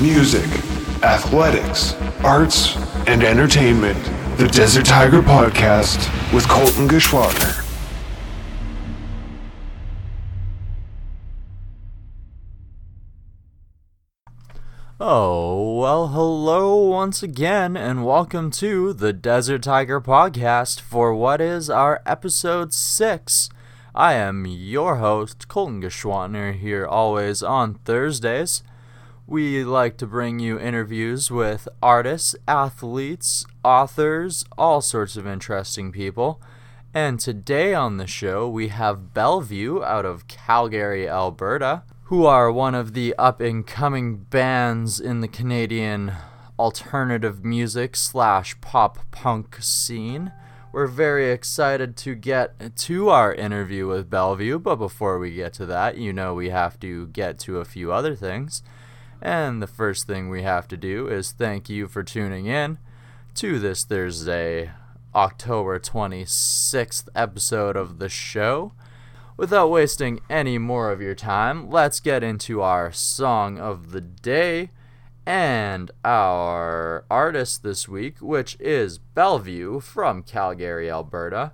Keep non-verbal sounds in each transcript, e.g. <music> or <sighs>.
music, athletics, arts, and entertainment. The Desert Tiger Podcast with Colton Geschwader. Oh, well, hello once again, and welcome to the Desert Tiger Podcast for what is our episode 6. I am your host, Colton Geschwantner, here always on Thursdays. We like to bring you interviews with artists, athletes, authors, all sorts of interesting people. And today on the show, we have Bellevue out of Calgary, Alberta who are one of the up and coming bands in the Canadian alternative music slash pop punk scene. We're very excited to get to our interview with Bellevue, but before we get to that, you know we have to get to a few other things. And the first thing we have to do is thank you for tuning in to this Thursday, October 26th episode of the show. Without wasting any more of your time, let's get into our song of the day and our artist this week, which is Bellevue from Calgary, Alberta.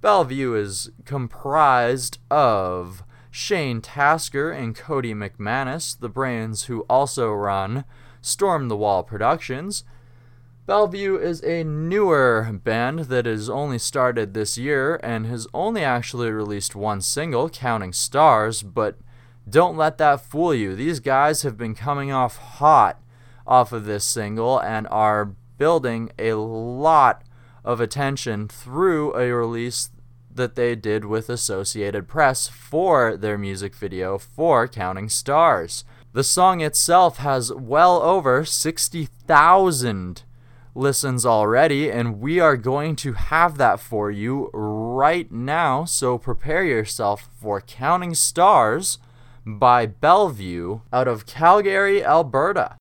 Bellevue is comprised of Shane Tasker and Cody McManus, the brains who also run Storm the Wall Productions. Bellevue is a newer band that has only started this year and has only actually released one single, Counting Stars, but don't let that fool you. These guys have been coming off hot off of this single and are building a lot of attention through a release that they did with Associated Press for their music video for Counting Stars. The song itself has well over 60,000 listens already, and we are going to have that for you right now. So prepare yourself for Counting Stars by Bellevue out of Calgary, Alberta.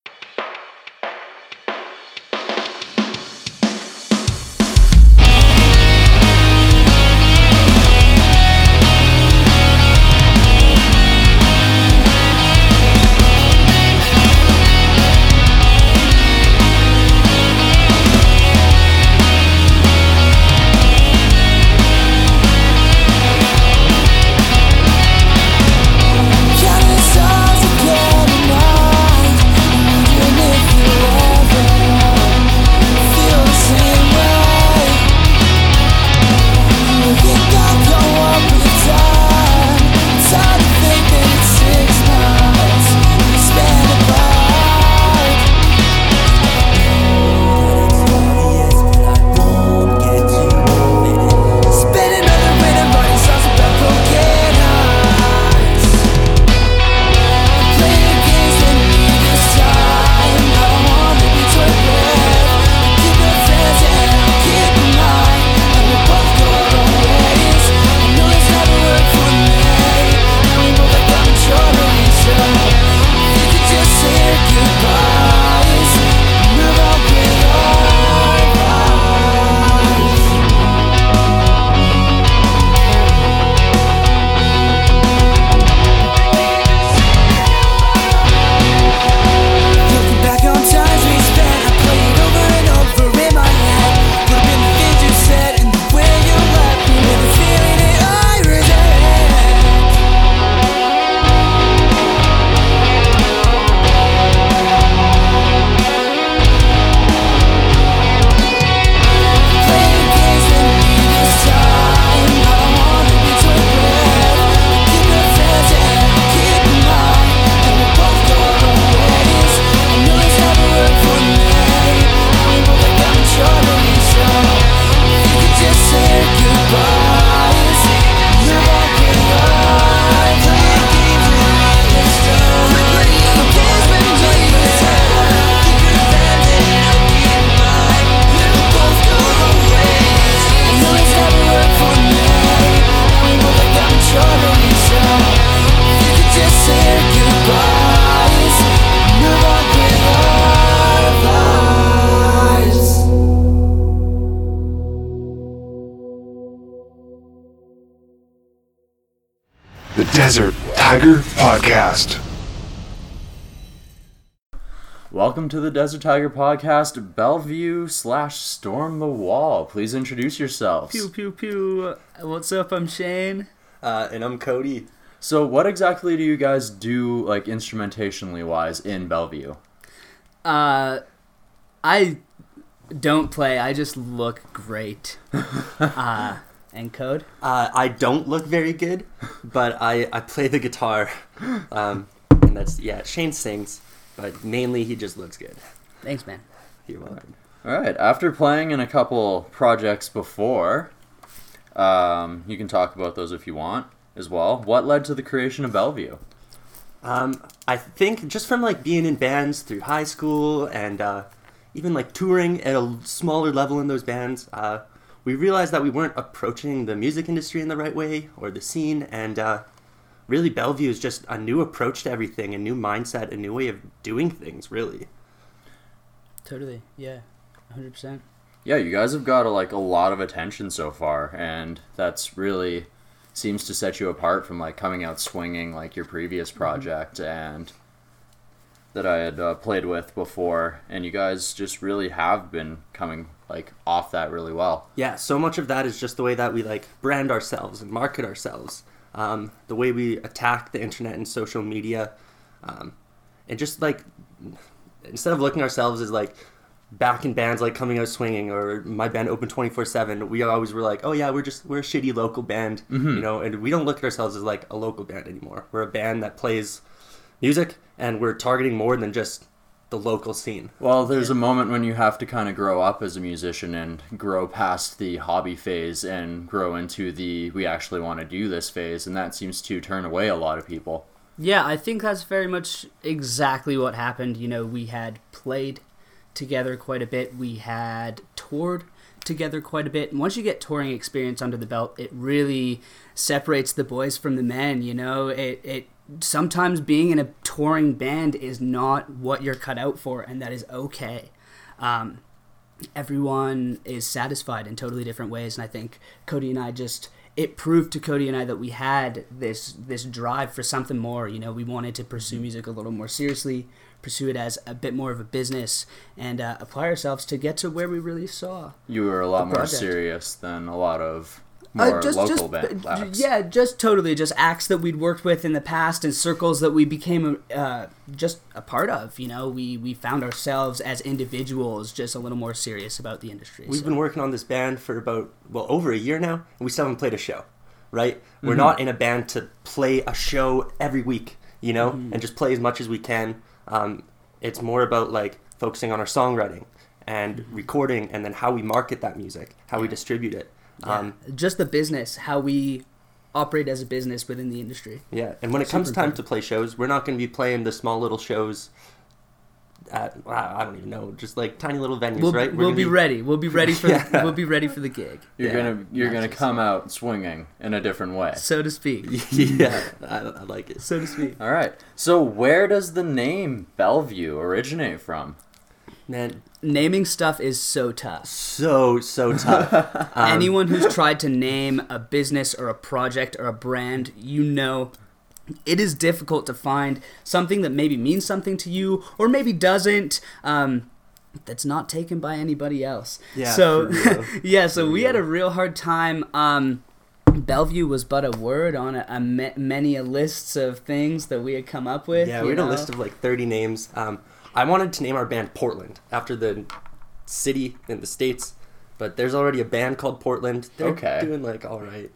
Podcast. Welcome to the Desert Tiger Podcast, Bellevue slash Storm the Wall. Please introduce yourselves. Pew pew pew. What's up? I'm Shane. Uh, and I'm Cody. So, what exactly do you guys do, like instrumentationally wise, in Bellevue? Uh, I don't play. I just look great. <laughs> uh, and code. Uh, I don't look very good, but I, I play the guitar. Um, and that's, yeah, Shane sings, but mainly he just looks good. Thanks, man. You're welcome. All right. After playing in a couple projects before, um, you can talk about those if you want as well. What led to the creation of Bellevue? Um, I think just from like being in bands through high school and uh, even like touring at a smaller level in those bands, uh, we realized that we weren't approaching the music industry in the right way or the scene. And uh, really, Bellevue is just a new approach to everything, a new mindset, a new way of doing things, really. Totally. Yeah. 100%. Yeah, you guys have got a, like a lot of attention so far, and that's really seems to set you apart from like coming out swinging like your previous project and that I had uh, played with before, and you guys just really have been coming like off that really well. Yeah, so much of that is just the way that we like brand ourselves and market ourselves, um, the way we attack the internet and social media, um, and just like instead of looking ourselves as like back in bands like coming out swinging or my band open 24-7 we always were like oh yeah we're just we're a shitty local band you know and we don't look at ourselves as like a local band anymore. We're a band that plays music and we're targeting more than just the local scene Well, there's a moment when you have to kind of grow up as a musician and grow past the hobby phase and grow into the we actually want to do this phase, and that seems to turn away a lot of people. Yeah, I think that's very much exactly what happened. You know, we had played together quite a bit. We had toured together quite a bit. And once you get touring experience under the belt, it really separates the boys from the men, you know? It it sometimes being in a touring band is not what you're cut out for and that is okay. Um, everyone is satisfied in totally different ways and I think Cody and I just it proved to Cody and I that we had this this drive for something more. You know, we wanted to pursue music a little more seriously, pursue it as a bit more of a business, and uh, apply ourselves to get to where we really saw. You were a lot more serious than a lot of Uh, more local band uh, yeah, just totally, just acts that we'd worked with in the past and circles that we became uh, just a part of. You know, we we found ourselves as individuals just a little more serious about the industry. We've so. been working on this band for about well over a year now, and we still haven't played a show. Right? We're not in a band to play a show every week, you know, and just play as much as we can. Um, it's more about like focusing on our songwriting and recording, and then how we market that music, how we distribute it. Um, just the business, how we operate as a business within the industry. yeah, and when it comes time important. to play shows, we're not going to be playing the small little shows. At, I I don't even know, just like tiny little venues, We'll, right? We're we'll gonna be ready. We'll be ready for <laughs> Yeah. we'll be ready for the gig, You're Yeah, gonna you're gonna come out swinging in a different way. so to speak. <laughs> yeah, I, I like it. So to speak. All right. So where does the name Bellevue originate from? Man, Naming stuff is so tough. so so tough. <laughs> Um, Anyone who's tried to name a business or a project or a brand, you know it is difficult to find something that maybe means something to you or maybe doesn't. Um, that's not taken by anybody else. Yeah, So <laughs> yeah, so we had a real. hard time. Um, Bellevue was but a word on a, a ma- many a lists of things that we had come up with. Yeah, we had a list of like 30 names. Um, I wanted to name our band Portland after the city in the states, but there's already a band called Portland. They're Okay. doing like all right.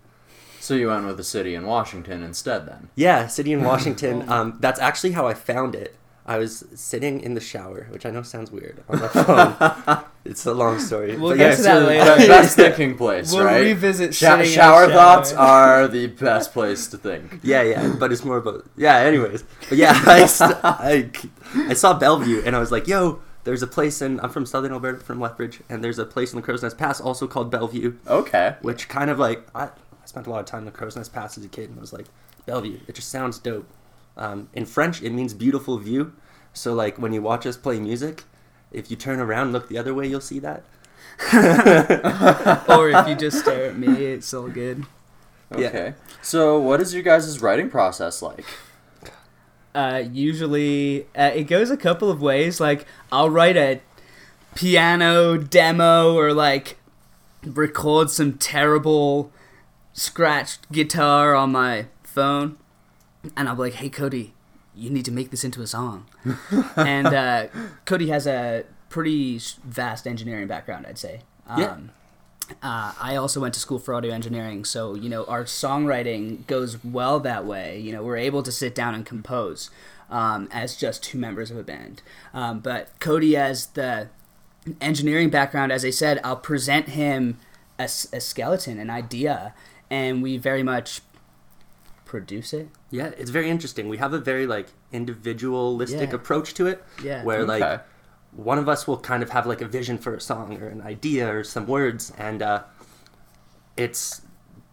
So you went with the city in Washington instead, then. Yeah, city in <laughs> Washington. Um, that's actually how I found it. I was sitting in the shower, which I know sounds weird on my phone. <laughs> it's a long story. We'll but get yeah, to that later. that- Best <laughs> thinking place, We'll right? revisit Sha- sitting in a shower shower. thoughts <laughs> are the best place to think. Yeah, yeah, but it's more about yeah. Anyways, but yeah, I, st- I, I saw Bellevue and I was like, yo, there's a place in I'm from Southern Alberta, from Lethbridge, and there's a place in the Crowsnest Pass also called Bellevue, Okay. which kind of like I, I spent a lot of time in the Crowsnest Pass as a kid, and I was like, Bellevue, it just sounds dope. Um, in French, it means beautiful view. So like when you watch us play music, if you turn around and look the other way, you'll see that. or if you <laughs> just stare at me, it's all good. Yeah. Okay. So what is your guys' writing process like? Uh, usually, uh, it goes a couple of ways. Like, I'll write a piano demo or like record some terrible scratched guitar on my phone, and I'll be like, "Hey, Cody, you need to make this into a song." <laughs> and uh, Cody has a pretty vast engineering background, I'd say. Yeah. Um, uh, I also went to school for audio engineering, so you know our songwriting goes well that way. You know, we're able to sit down and compose um, as just two members of a band. Um, but Cody, as the engineering background, as I said, I'll present him a skeleton, an idea, and we very much produce it. Yeah, it's very interesting. We have a very like individualistic Yeah. approach to it. Yeah. Where Okay. like one of us will kind of have like a vision for a song or an idea or some words, and uh, it's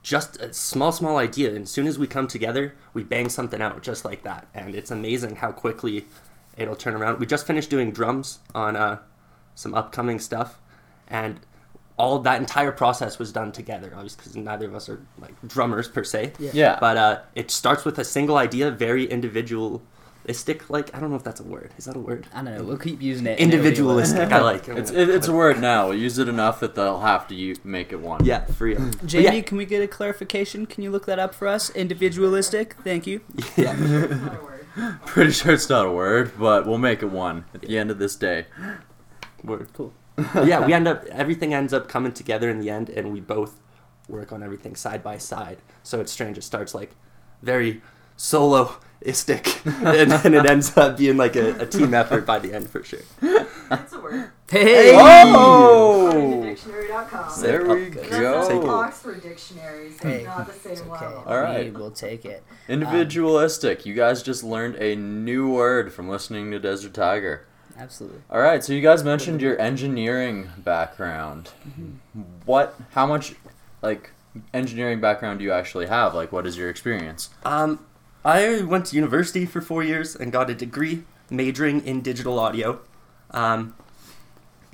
just a small, small idea. And as soon as we come together, we bang something out just like that, and it's amazing how quickly it'll turn around. We just finished doing drums on uh, some upcoming stuff, and all that entire process was done together. Obviously, because neither of us are like drummers per se. Yeah. Yeah. But uh, it starts with a single idea, very individualistic. Like I don't know if that's a word. Is that a word? I don't know. We'll keep using it. in every way. Individualistic. I like. It's it, it's a word now. We'll use it enough that they'll have to u- make it one. Yeah, for real. But Jamie, yeah, can we get a clarification? Can you look that up for us? Individualistic. Thank you. yeah. Pretty sure it's not a word, but we'll make it one at the end of this day. Word. Cool. But <laughs> yeah, we end up everything ends up coming together in the end, and we both work on everything side by side. So it's strange. It starts like very soloistic, <laughs> and then it ends up being like a, a team effort by the end for sure. That's a word. Hey. Oh! Dictionary.com. There we Up- That's go. Take. Oxford Dictionary, so Hey, not the same It's okay. level. All right. We will take it. Individualistic. You guys just learned a new word from listening to Desert Tiger. Absolutely. All right, so you guys mentioned your engineering background. What? How much, like, engineering background do you actually have? Like, what is your experience? Um, I went to university for four years and got a degree majoring in digital audio. Um,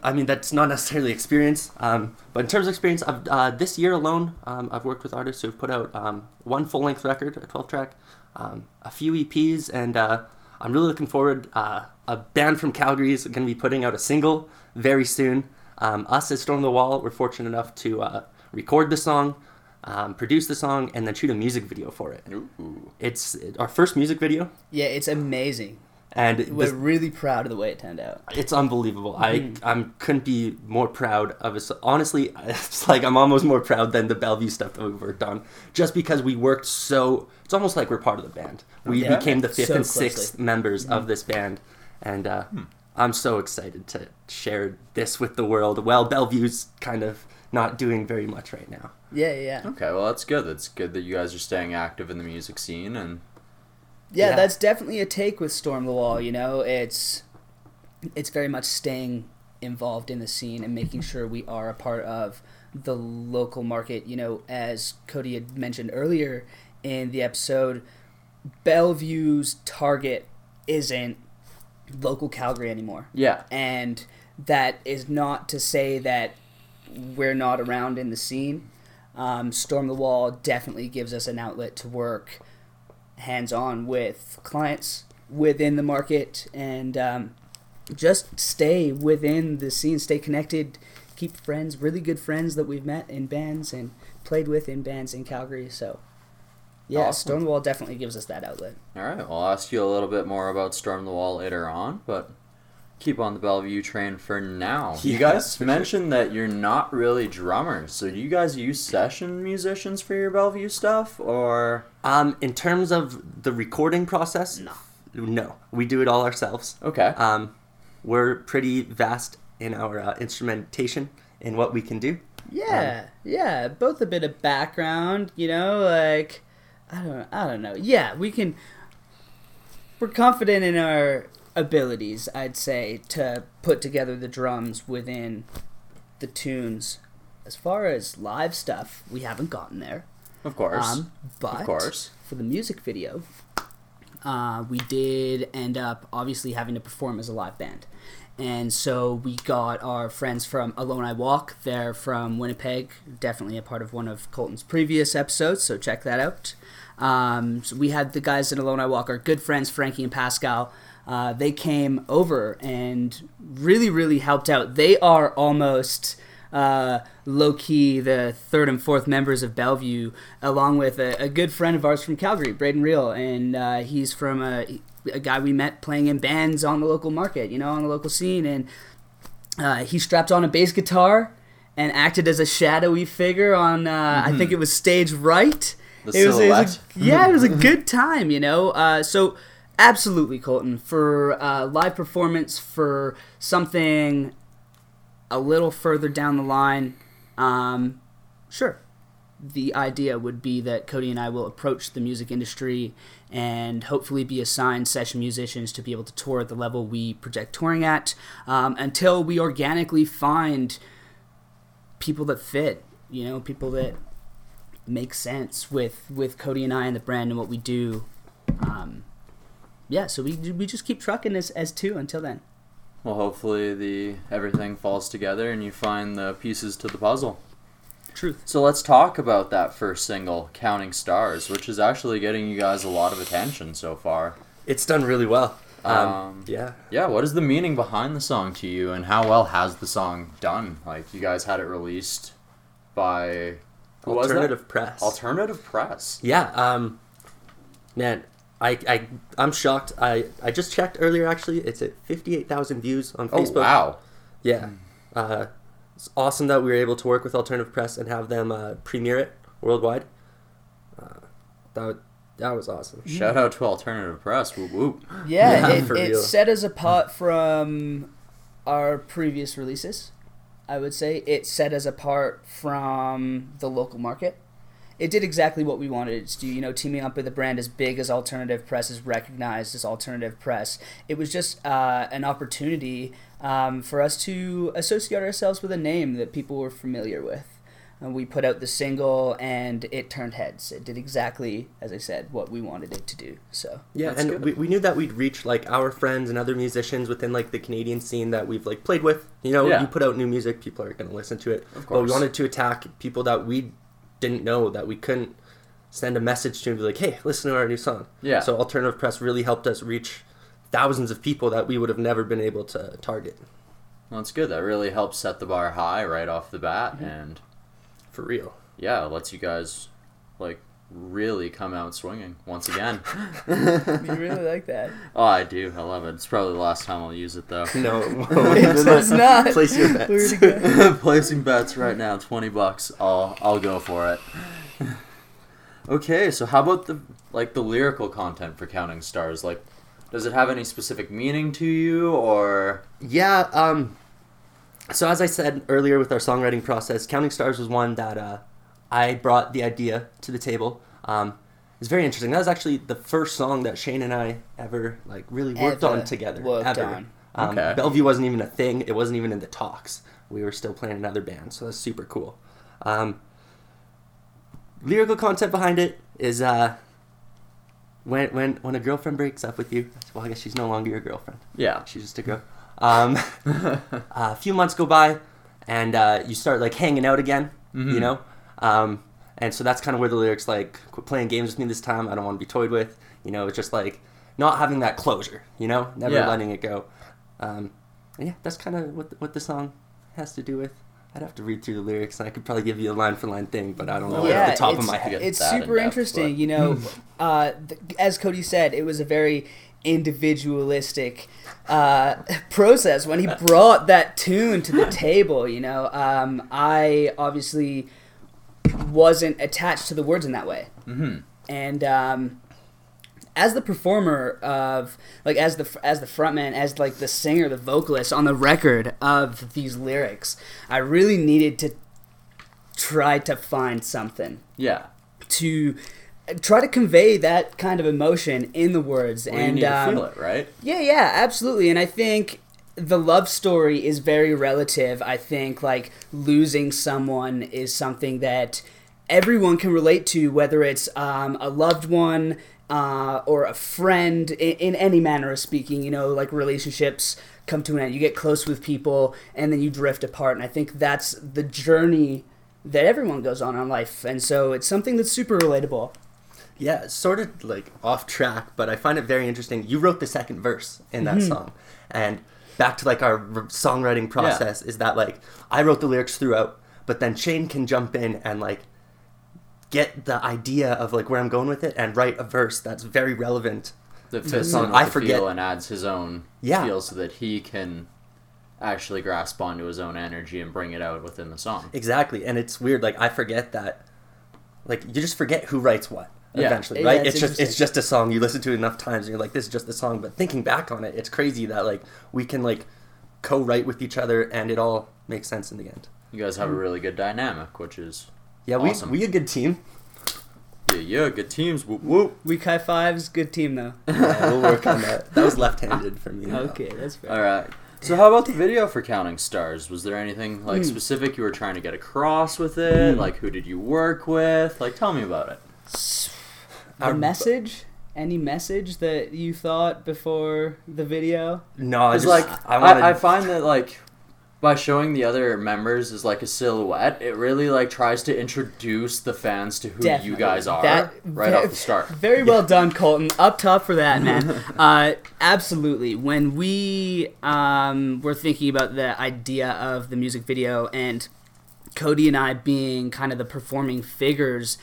I mean, that's not necessarily experience, um, but in terms of experience, I've, uh, this year alone, um, I've worked with artists who've put out um, one full length record, a 12 track, um, a few EPs, and uh, I'm really looking forward. Uh, a band from Calgary is going to be putting out a single very soon. Um, us at Storm the Wall, we're fortunate enough to uh, record the song, um, produce the song, and then shoot a music video for it. Ooh. It's our first music video, Yeah, it's amazing. And We're this- really proud of the way it turned out. it's unbelievable. I mm-hmm. I couldn't be more proud of us. Honestly, <laughs> it's like I'm almost more proud than the Bellevue stuff that we worked on, just because we worked so. It's almost like we're part of the band. We Yeah. became the fifth So and closely. sixth members of mm-hmm. this band, and uh, hmm. I'm so excited to share this with the world. Well, Bellevue's kind of not doing very much right now. Yeah, yeah. Okay, well that's good. That's good that you guys are staying active in the music scene and Yeah, Yeah. that's definitely a take with Storm the Wall. You know, it's it's very much staying involved in the scene and making sure we are a part of the local market. You know, as Cody had mentioned earlier in the episode, Bellevue's target isn't local Calgary anymore. yeah. And that is not to say that we're not around in the scene. Um, Storm the Wall definitely gives us an outlet to work hands on with clients within the market and um, just stay within the scene, stay connected, keep friends, really good friends that we've met in bands and played with in bands in Calgary. So, yeah, Awesome. Storm the Wall definitely gives us that outlet. All right, I'll ask you a little bit more about Storm the Wall later on, but keep on the Bellevue train for now. <laughs> you guys for sure. mentioned that you're not really drummers, so do you guys use session musicians for your Bellevue stuff, or Um, in terms of the recording process, No. no, we do it all ourselves. okay? Um, we're pretty vast in our uh, instrumentation and what we can do. Yeah, yeah, both a bit of background, you know, like I don't, I don't know. Yeah, we can. We're confident in our abilities, I'd say, to put together the drums within the tunes. As far as live stuff, we haven't gotten there. of course. Um, but of course. for the music video, uh, we did end up obviously having to perform as a live band. And so we got our friends from Alone I Walk. They're from Winnipeg, definitely a part of one of Colton's previous episodes, so check that out. Um, so we had the guys at Alone I Walk, our good friends Frankie and Pascal. Uh, they came over and really, really helped out. They are almost uh, low key the third and fourth members of Bellevue, along with a, a good friend of ours from Calgary, Braden Real, and uh, he's from a, a guy we met playing in bands on the local market, you know, on the local scene, and uh, he strapped on a bass guitar and acted as a shadowy figure on. Uh, I think it was stage right. The it was, it was a- yeah, it was a <laughs> good time, you know. Uh, so absolutely, Colton, for uh, live performance, for something a little further down the line, um, sure. The idea would be that Cody and I will approach the music industry and hopefully be assigned session musicians to be able to tour at the level we project touring at um, until we organically find people that fit, you know, people that make sense with, with Cody and I and the brand and what we do. Um, yeah, so we, we just keep trucking as, as two until then. Well, hopefully the everything falls together and you find the pieces to the puzzle. Truth. So let's talk about that first single, "Counting Stars," which is actually getting you guys a lot of attention so far. It's done really well. Um, Um, yeah. Yeah, what is the meaning behind the song to you, and how well has the song done? Like, you guys had it released by who was that? Alternative press. Alternative Press. Yeah, um, man, I, I, I'm shocked. I, I just checked earlier. Actually, it's at 58,000 views on Facebook. Oh Facebook. wow! Yeah, uh, it's awesome that we were able to work with Alternative Press and have them uh, premiere it worldwide. Uh, that that was awesome. Shout out to Alternative Press. Whoop whoop. Yeah, Yeah, <laughs> it, it set us apart from our previous releases. I would say it set us apart from the local market. It did exactly what we wanted it to do. You know, teaming up with a brand as big as Alternative Press is recognized as Alternative Press. It was just uh, an opportunity um, for us to associate ourselves with a name that people were familiar with. And we put out the single, and it turned heads. It did exactly, as I said, what we wanted it to do. So Yeah, and good. we, we knew that we'd reach like our friends and other musicians within like the Canadian scene that we've like played with. You know, Yeah. you put out new music, people are going to listen to it. Of But we wanted to attack people that we didn't know that we couldn't send a message to be like, "Hey, listen to our new song." Yeah. So alternative press really helped us reach thousands of people that we would have never been able to target. Well, that's good. That really helps set the bar high right off the bat, Mm-hmm. and For real. yeah, it lets you guys like really come out swinging once again. <laughs> you really like that. oh, I do. I love it. It's probably the last time I'll use it though. No, <laughs> <laughs> It's not. Place your bets. Where to go? Placing bets right now, twenty bucks. I'll I'll go for it. okay, so how about the like the lyrical content for Counting Stars? Like, does it have any specific meaning to you, or Yeah. Um, so as I said earlier with our songwriting process, Counting Stars was one that uh, I brought the idea to the table. Um, it's very interesting. That was actually the first song that Shane and I ever like really worked Ever on together. worked ever. on. Um, Okay. Bellevue wasn't even a thing. It wasn't even in the talks. We were still playing another band, so that's super cool. Um, lyrical content behind it is uh, when when when a girlfriend breaks up with you. Well, I guess she's no longer your girlfriend. yeah? She's just a girl. Um, <laughs> a few months go by, and uh, you start like hanging out again. You Mhm. know, um, and so that's kind of where the lyrics like "Quit playing games with me this time. I don't want to be toyed with." You know, it's just like not having that closure. You know, never Yeah. letting it go. Um, and yeah, that's kind of what the, what the song has to do with. I'd have to read through the lyrics, and I could probably give you a line for line thing, but I don't know Yeah, off the top of it's- my head. Get It's that in super depth, interesting, you know. <laughs> uh, th- as Cody said, it was a very individualistic uh, <laughs> process when he brought that tune to the <laughs> table. You know, um, I obviously wasn't attached to the words in that way, Mm-hmm. and um, as the performer of like as the as the frontman as like the singer the vocalist on the record of these lyrics i really needed to try to find something Yeah. to try to convey that kind of emotion in the words Well, and um, feel it, right? yeah, yeah, absolutely. And I think the love story is very relative. I think like losing someone is something that everyone can relate to, whether it's um, a loved one uh, or a friend, in, in any manner of speaking. You know, like relationships come to an end. You get close with people, and then you drift apart. And I think that's the journey that everyone goes on in life. And so it's something that's super relatable. Yeah, sort of like off track, but I find it very interesting. You wrote the second verse in that song, and back to like our songwriting process is that like I wrote the lyrics throughout, but then Shane can jump in and like get the idea of like where I'm going with it and write a verse that's very relevant. that fits song. I the forget- feel and adds his own Yeah. feel so that he can actually grasp onto his own energy and bring it out within the song. Exactly, and it's weird. Like I forget that, like you just forget who writes what Yeah. eventually, Yeah, right? it's it's just it's just a song. You listen to it enough times, and you're like, this is just a song. But thinking back on it, it's crazy that like we can like co-write with each other, and it all makes sense in the end. You guys have a really good dynamic, which is Yeah, we Awesome. we a good team. yeah, yeah, good teams. Whoop whoop. Week high fives, good team though. <laughs> Yeah, we'll work on that. That was left-handed for me. though. Okay, that's fair. All right. So how about the video for Counting Stars? Was there anything like Hmm. specific you were trying to get across with it? Like who did you work with? Like tell me about it. The Our- message? Any message that you thought before the video? No, I It's just like I I, wanted. I, find that like by showing the other members as like a silhouette, it really like tries to introduce the fans to who you guys are That- right ve- off the start. <laughs> Very well done, Colton. Up top for that, man. <laughs> uh, absolutely. When we um, were thinking about the idea of the music video and Cody and I being kind of the performing figures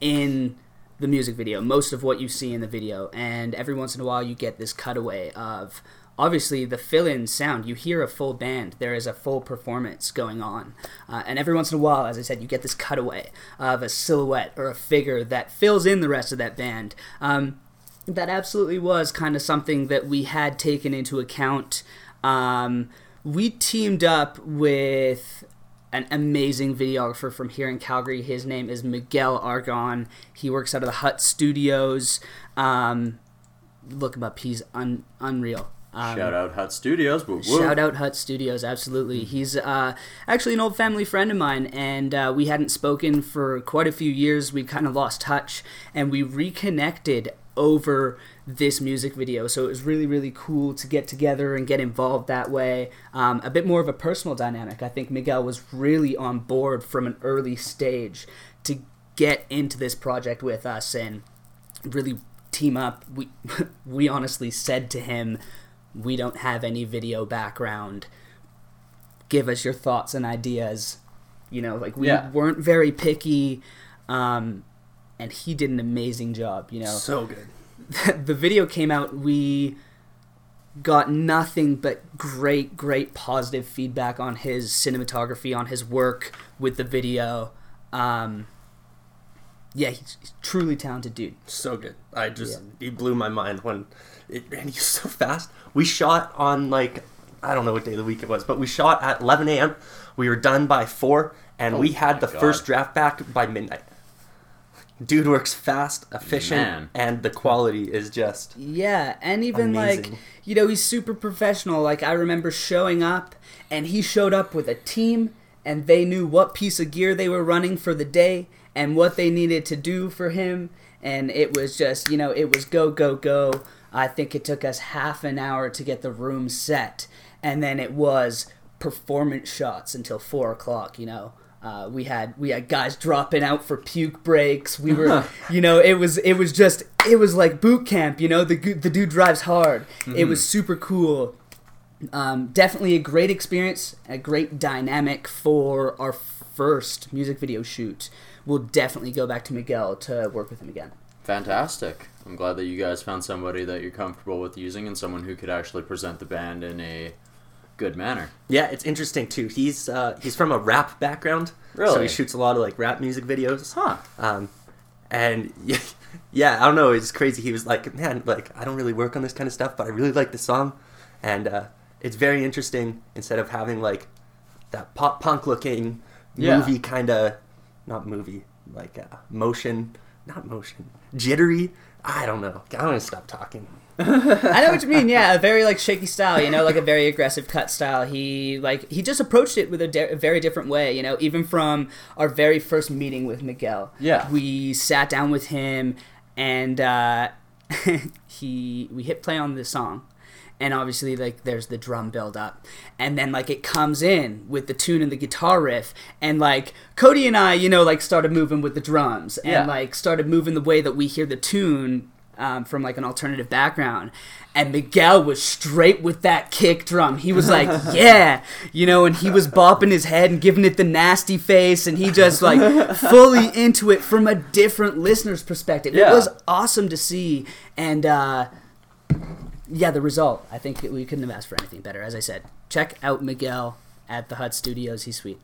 in the music video, most of what you see in the video, and every once in a while you get this cutaway of obviously the fill-in sound. You hear a full band, there is a full performance going on, uh, and every once in a while, as I said, you get this cutaway of a silhouette or a figure that fills in the rest of that band. Um, that absolutely was kind of something that we had taken into account. Um, we teamed up with an amazing videographer from here in Calgary. His name is Miguel Argon. He works out of the Hut Studios. Um, look him up. He's un- unreal. Um, Shout out Hut Studios. Whoop. Shout out Hut Studios, absolutely. He's uh, actually an old family friend of mine, and uh, we hadn't spoken for quite a few years. We kind of lost touch, and we reconnected over this music video. So it was really, really cool to get together and get involved that way. Um, a bit more of a personal dynamic. I think Miguel was really on board from an early stage to get into this project with us and really team up. We <laughs> we honestly said to him, "We don't have any video background. Give us your thoughts and ideas." You know, like we Yeah. weren't very picky, um, and he did an amazing job. You know, so good. <laughs> the video came out, we got nothing but great, great positive feedback on his cinematography, on his work with the video. Um, yeah, he's, he's a truly talented dude. So good. I just Yeah. he blew my mind when it and he's <laughs> so fast. We shot on like I don't know what day of the week it was, but we shot at 11 a.m. We were done by four, and Oh we had the God. first draft back by midnight. Dude works fast, efficient, Man. and the quality is just Yeah, and even like you know, he's super professional. Like I remember showing up and he showed up with a team and they knew what piece of gear they were running for the day and what they needed to do for him and it was just, you know, it was go go go. I think it took us half an hour to get the room set and then it was performance shots until four o'clock, you know. Uh, we had we had guys dropping out for puke breaks. We were, <laughs> you know, it was it was just it was like boot camp. You know, the the dude drives hard. It was super cool. Um, definitely a great experience, a great dynamic for our first music video shoot. We'll definitely go back to Miguel to work with him again. Fantastic. I'm glad that you guys found somebody that you're comfortable with using and someone who could actually present the band in a good manner. yeah. It's interesting too. He's uh, he's from a rap background, so he shoots a lot of like rap music videos. Huh. Um, and yeah, <laughs> yeah, I don't know. It's crazy. He was like, man, like I don't really work on this kind of stuff, but I really like the song, and uh, it's very interesting. Instead of having like that pop punk looking Yeah. movie kind of, not movie, like uh, motion, not motion, jittery. I don't know. I don't want to stop talking. I know what you mean. Yeah, a very like shaky style. You know, like a very aggressive cut style. He like he just approached it with a, de- a very different way. You know, even from our very first meeting with Miguel. Yeah. we sat down with him and uh, <laughs> he we hit play on the song and obviously like there's the drum build up and then like it comes in with the tune and the guitar riff and like cody and i you know like started moving with the drums and Yeah. like started moving the way that we hear the tune um, from like an alternative background and miguel was straight with that kick drum he was like <laughs> yeah you know and he was bopping his head and giving it the nasty face and he just like fully <laughs> into it from a different listener's perspective Yeah. it was awesome to see and uh yeah, the result. I think we couldn't have asked for anything better. As I said, check out Miguel at the Hut Studios. He's sweet.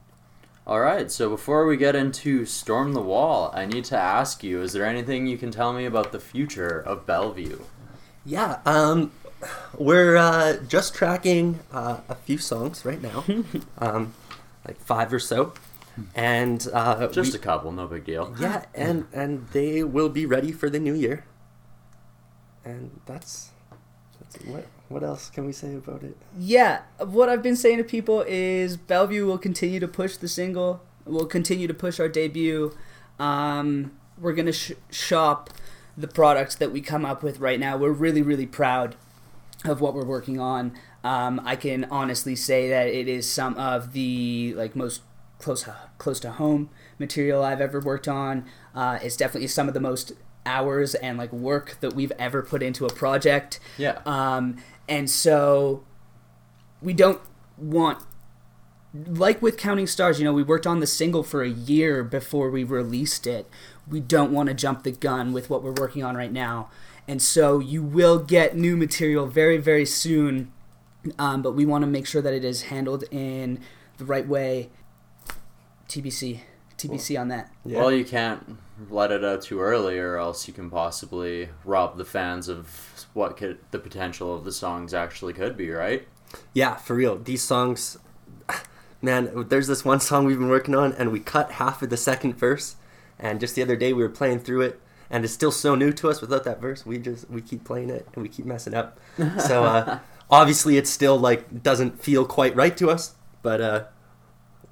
All right, so before we get into Storm the Wall, I need to ask you is there anything you can tell me about the future of Bellevue? Yeah, um, we're uh, just tracking uh, a few songs right now, <laughs> um, like five or so, and uh, Just we- a couple, no big deal. yeah, and <laughs> and they will be ready for the new year. And that's, that's what. What else can we say about it? Yeah, what I've been saying to people is Bellevue will continue to push the single. We'll continue to push our debut. Um, we're gonna sh- shop the products that we come up with right now. We're really, really proud of what we're working on. Um, I can honestly say that it is some of the like most close close to home material I've ever worked on. Uh, it's definitely some of the most hours and like work that we've ever put into a project. Yeah. Um, and so we don't want like with counting stars you know we worked on the single for a year before we released it. We don't want to jump the gun with what we're working on right now. And so you will get new material very very soon um, but we want to make sure that it is handled in the right way. Tbc tbc on that Well, you can't let it out too early, or else you can possibly rob the fans of what could the potential of the songs actually could be, right? Yeah, for real. These songs, <sighs> man. There's this one song we've been working on, and we cut half of the second verse. And just the other day, we were playing through it, and it's still so new to us without that verse. We just we keep playing it, and we keep messing up. So uh, <laughs> obviously, it still like doesn't feel quite right to us, but uh,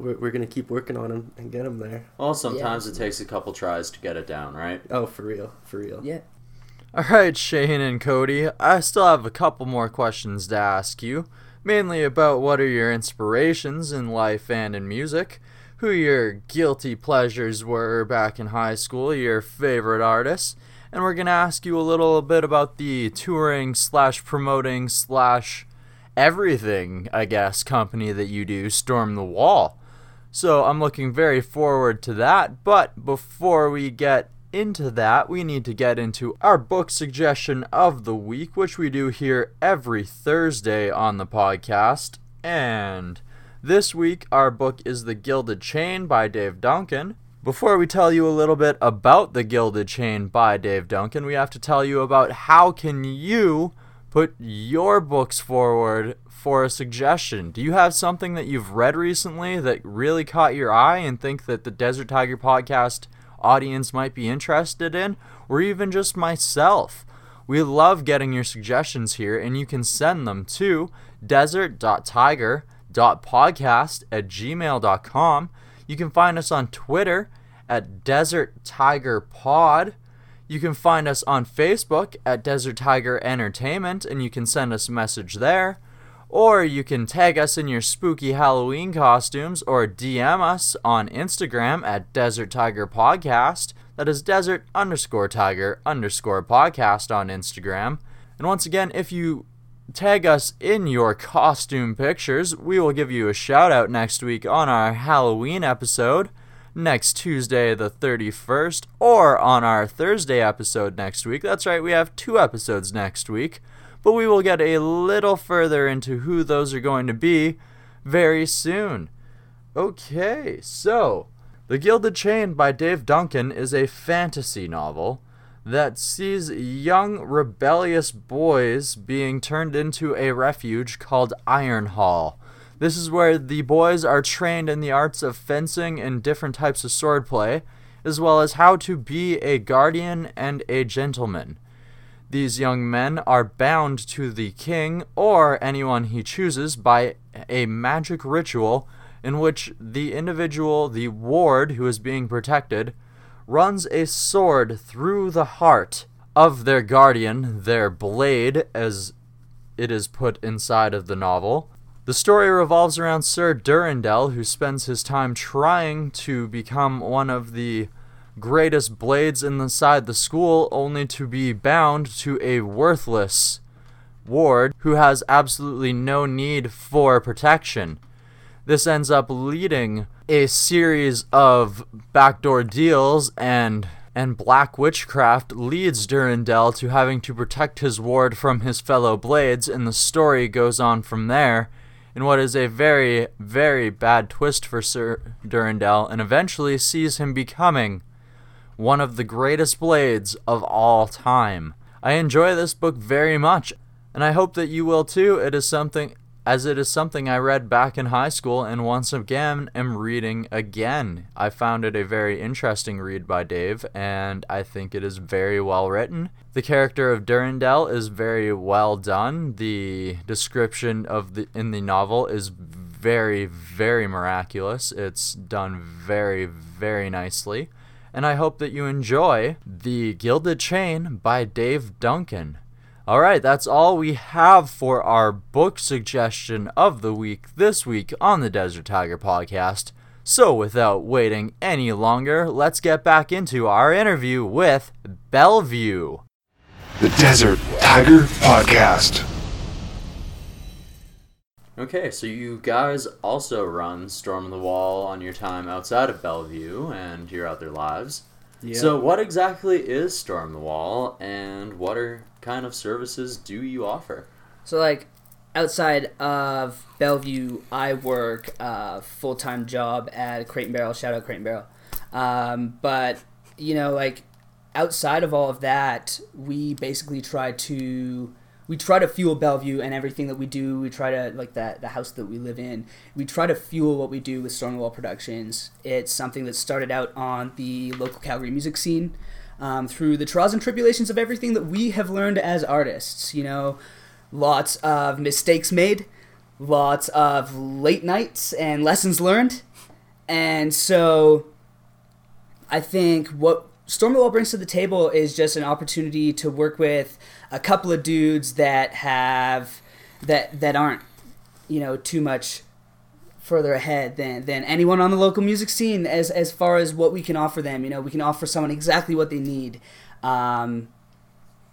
we're we're gonna keep working on them and get them there. Well, sometimes it takes a couple tries to get it down, right? Oh, for real, for real. yeah All right, Shane and Cody, I still have a couple more questions to ask you, mainly about what are your inspirations in life and in music, who your guilty pleasures were back in high school, your favorite artists, and we're gonna ask you a little bit about the touring slash promoting slash everything, I guess, company that you do, Storm the Wall. So I'm looking very forward to that. But before we get into that, we need to get into our book suggestion of the week, which we do here every Thursday on the podcast. And this week, our book is The Gilded Chain by Dave Duncan. Before we tell you a little bit about The Gilded Chain by Dave Duncan, we have to tell you about how can you put your books forward for a suggestion. Do you have something that you've read recently that really caught your eye and think that the Desert Tiger podcast audience might be interested in? Or even just myself? We love getting your suggestions here, and you can send them to desert.tiger.podcast at gmail.com. You can find us on Twitter at Desert Tiger Pod. You can find us on Facebook at Desert Tiger Entertainment, and you can send us a message there. Or you can tag us in your spooky Halloween costumes or DM us on Instagram at Desert Tiger Podcast. That is Desert underscore Tiger underscore podcast on Instagram. And once again, if you tag us in your costume pictures, we will give you a shout out next week on our Halloween episode next Tuesday, the 31st, or on our Thursday episode next week. That's right, we have two episodes next week, but we will get a little further into who those are going to be very soon. Okay, so The Gilded Chain by Dave Duncan is a fantasy novel that sees young rebellious boys being turned into a refuge called Ironhall. This is where the boys are trained in the arts of fencing and different types of swordplay, as well as how to be a guardian and a gentleman. These young men are bound to the king or anyone he chooses by a magic ritual in which the individual, the ward who is being protected, runs a sword through the heart of their guardian, their blade, as it is put inside of the novel. The story revolves around Sir Durandal, who spends his time trying to become one of the greatest blades inside the school, only to be bound to a worthless ward who has absolutely no need for protection. This ends up leading a series of backdoor deals and and black witchcraft leads Durandal to having to protect his ward from his fellow blades and the story goes on from there in what is a very very bad twist for Sir Durendal and eventually sees him becoming one of the greatest blades of all time. I enjoy this book very much and I hope that you will too. It is something as it is something I read back in high school and once again am reading again. I found it a very interesting read by Dave, and I think it is very well written. The character of Durendal is very well done. The description of the in the novel is very, very miraculous. It's done very, very nicely. And I hope that you enjoy The Gilded Chain by Dave Duncan. All right, that's all we have for our book suggestion of the week this week on the Desert Tiger podcast. So, without waiting any longer, let's get back into our interview with Bellevue. The Desert Tiger Podcast. Okay, so you guys also run Storm the Wall on your time outside of Bellevue and your other lives. So, what exactly is Storm the Wall, and what are kind of services do you offer? So like outside of Bellevue, I work a full time job at Crate and Barrel. Shout out Crate and Barrel. Um, but you know, like outside of all of that, we basically try to we try to fuel Bellevue and everything that we do. We try to like that the house that we live in. We try to fuel what we do with Stormwall Productions. It's something that started out on the local Calgary music scene um, through the trials and tribulations of everything that we have learned as artists. You know, lots of mistakes made, lots of late nights and lessons learned. And so I think what Storm the Wall brings to the table is just an opportunity to work with a couple of dudes that have that that aren't you know too much further ahead than than anyone on the local music scene as as far as what we can offer them. You know, we can offer someone exactly what they need. Um,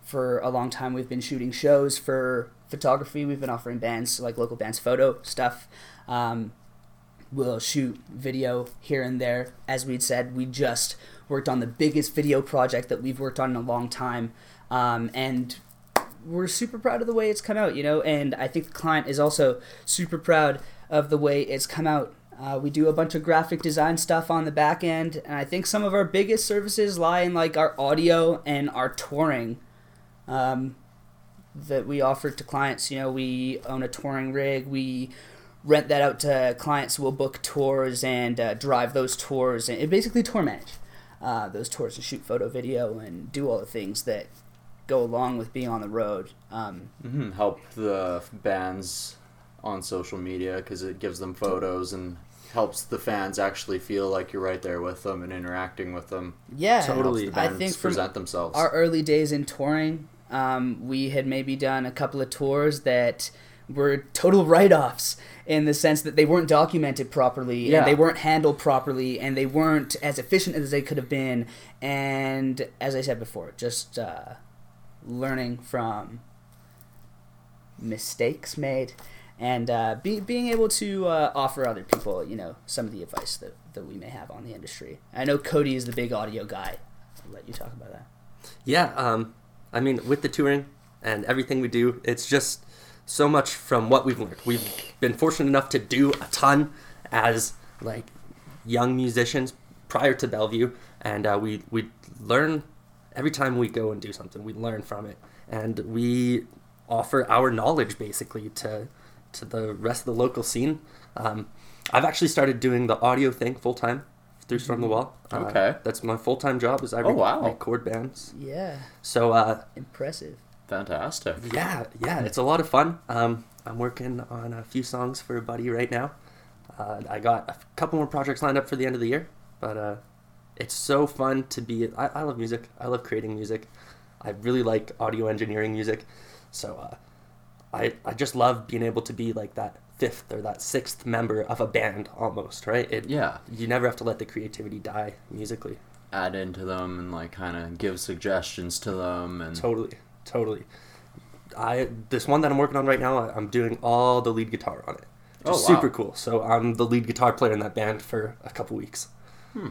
for a long time, we've been shooting shows for photography. We've been offering bands like local bands photo stuff. Um, we'll shoot video here and there. As we'd said, we just worked on the biggest video project that we've worked on in a long time, um, and we're super proud of the way it's come out. You know, and I think the client is also super proud of the way it's come out. Uh, we do a bunch of graphic design stuff on the back end, and I think some of our biggest services lie in like our audio and our touring um, that we offer to clients. You know, we own a touring rig. We rent that out to clients. We'll book tours and uh, drive those tours and basically tour manage uh, those tours and shoot photo, video, and do all the things that go along with being on the road. Um, Mm-hmm. Help the bands on social media because it gives them photos and helps the fans actually feel like you're right there with them and interacting with them. yeah, Totally. Helps the I think from present themselves. our early days in touring, um, we had maybe done a couple of tours that were total write-offs in the sense that they weren't documented properly Yeah. and they weren't handled properly and they weren't as efficient as they could have been. And as I said before, just uh, learning from mistakes made and uh, be, being able to uh, offer other people, you know, some of the advice that, that we may have on the industry. I know Cody is the big audio guy. I'll let you talk about that. Yeah, um, I mean, with the touring and everything we do, it's just so much from what we've learned. We've been fortunate enough to do a ton as like young musicians prior to Bellevue, and uh, we we learn every time we go and do something. We learn from it, and we offer our knowledge basically to to the rest of the local scene. Um, I've actually started doing the audio thing full time through Storm the Wall. Uh, Okay. that's my full time job. Is I Oh, re- wow. record bands. Yeah, So uh, impressive. Fantastic. yeah, yeah, it's a lot of fun. Um, I'm working on a few songs for a buddy right now. Uh, I got a couple more projects lined up for the end of the year, but uh, it's so fun to be. I, I love music. I love creating music. I really like audio engineering music. So uh, I I just love being able to be like that fifth or that sixth member of a band almost, right? It, Yeah. You never have to let the creativity die musically. Add into them and like kind of give suggestions to them and Totally, totally. I this one that I'm working on right now, I'm doing all the lead guitar on it. Oh, Just wow. super cool. So I'm the lead guitar player in that band for a couple weeks. Hmm.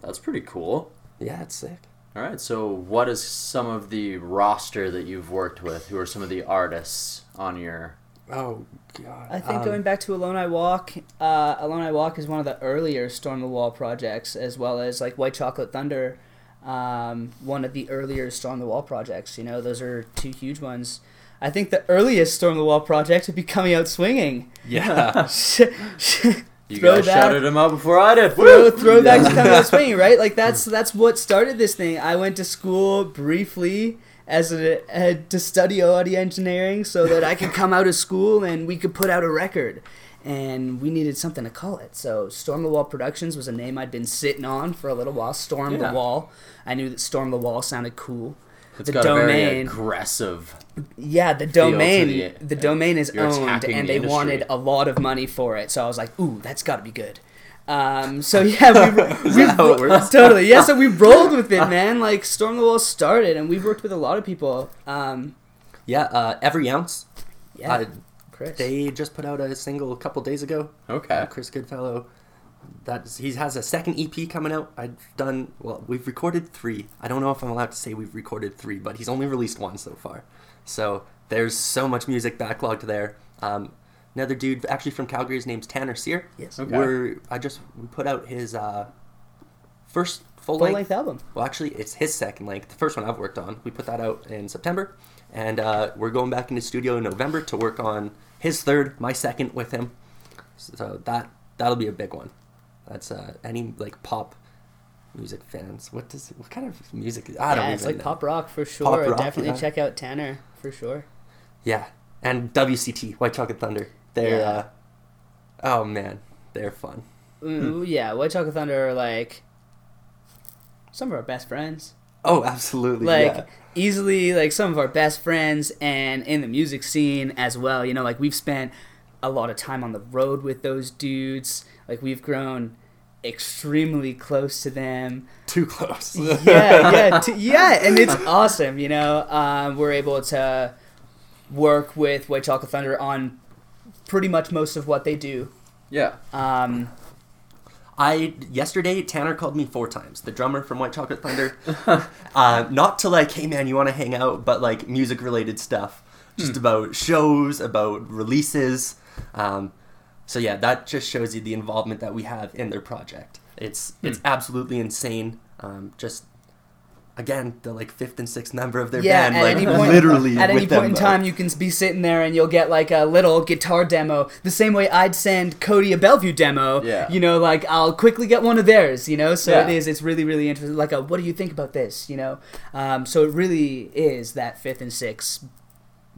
that's pretty cool. Yeah, it's sick. All right, so what is some of the roster that you've worked with? Who are some of the artists on your? Oh god. I think Um, going back to Alone I Walk, uh, Alone I Walk is one of the earlier Storm the Wall projects, as well as like White Chocolate Thunder, um, one of the earlier Storm the Wall projects. You know, those are two huge ones. I think the earliest Storm the Wall project would be Coming Out Swinging. Yeah. <laughs> You Throw guys that- shouted him out before I did. Throw, throwback to Coming Out Swinging, right? Like that's that's what started this thing. I went to school briefly as a, a to study audio engineering so that I could come out of school and we could put out a record. And we needed something to call it. So Storm the Wall Productions was a name I'd been sitting on for a little while. Storm Yeah. the Wall. I knew that Storm the Wall sounded cool. It's the got a very domain. aggressive. Yeah, the domain the- the, domain is owned, and the they industry. wanted a lot of money for it. So I was like, "Ooh, that's got to be good." Um, so <laughs> yeah, we, we that how it works? <laughs> totally yeah. So we <laughs> rolled with it, man. Like Storm the Wall started, and we've worked with a lot of people. Um, Yeah, uh, every ounce. yeah, Uh, Chris. they just put out a single a couple days ago. Okay. Uh, Chris Goodfellow. That he has a second EP coming out. I've done well. We've recorded three. I don't know if I'm allowed to say we've recorded three, but he's only released one so far. So there's so much music backlogged there. Um, another dude, actually from Calgary, his name's Tanner Sear. yes, Okay. We're I just we put out his uh, first full, full length. length album. Well, actually, it's his second length. The first one I've worked on. We put that out in September, and uh, we're going back into studio in November to work on his third, my second with him. So that that'll be a big one. That's uh, any like pop music fans. What does what kind of music? Is, I don't yeah, it's like know. pop rock for sure. Rock, Definitely yeah. check out Tanner for sure. Yeah, and WCT White Chocolate Thunder. They're Yeah. uh, oh man, they're fun. Ooh, yeah, White Chocolate Thunder are like some of our best friends. Oh, absolutely. like yeah. easily like some of our best friends and in the music scene as well you know like we've spent a lot of time on the road with those dudes like we've grown extremely close to them too close. yeah <laughs> yeah t- yeah and it's awesome you know um, we're able to work with white chocolate thunder on pretty much most of what they do Yeah. um, I yesterday Tanner called me four times. The drummer from White Chocolate Thunder, <laughs> uh, not to like, hey man, you want to hang out, but like music related stuff, just about shows, about releases. Um, so yeah, that just shows you the involvement that we have in their project. It's it's absolutely insane. Um, just again, the like fifth and sixth member of their Yeah, band, like point, literally at any with point them, in though. time, you can be sitting there and you'll get like a little guitar demo, the same way I'd send Cody a Bellevue demo. Yeah. You know, like I'll quickly get one of theirs. You know, so Yeah. it is. It's really, really interesting. Like, a, what do you think about this? You know, um, so it really is that fifth and sixth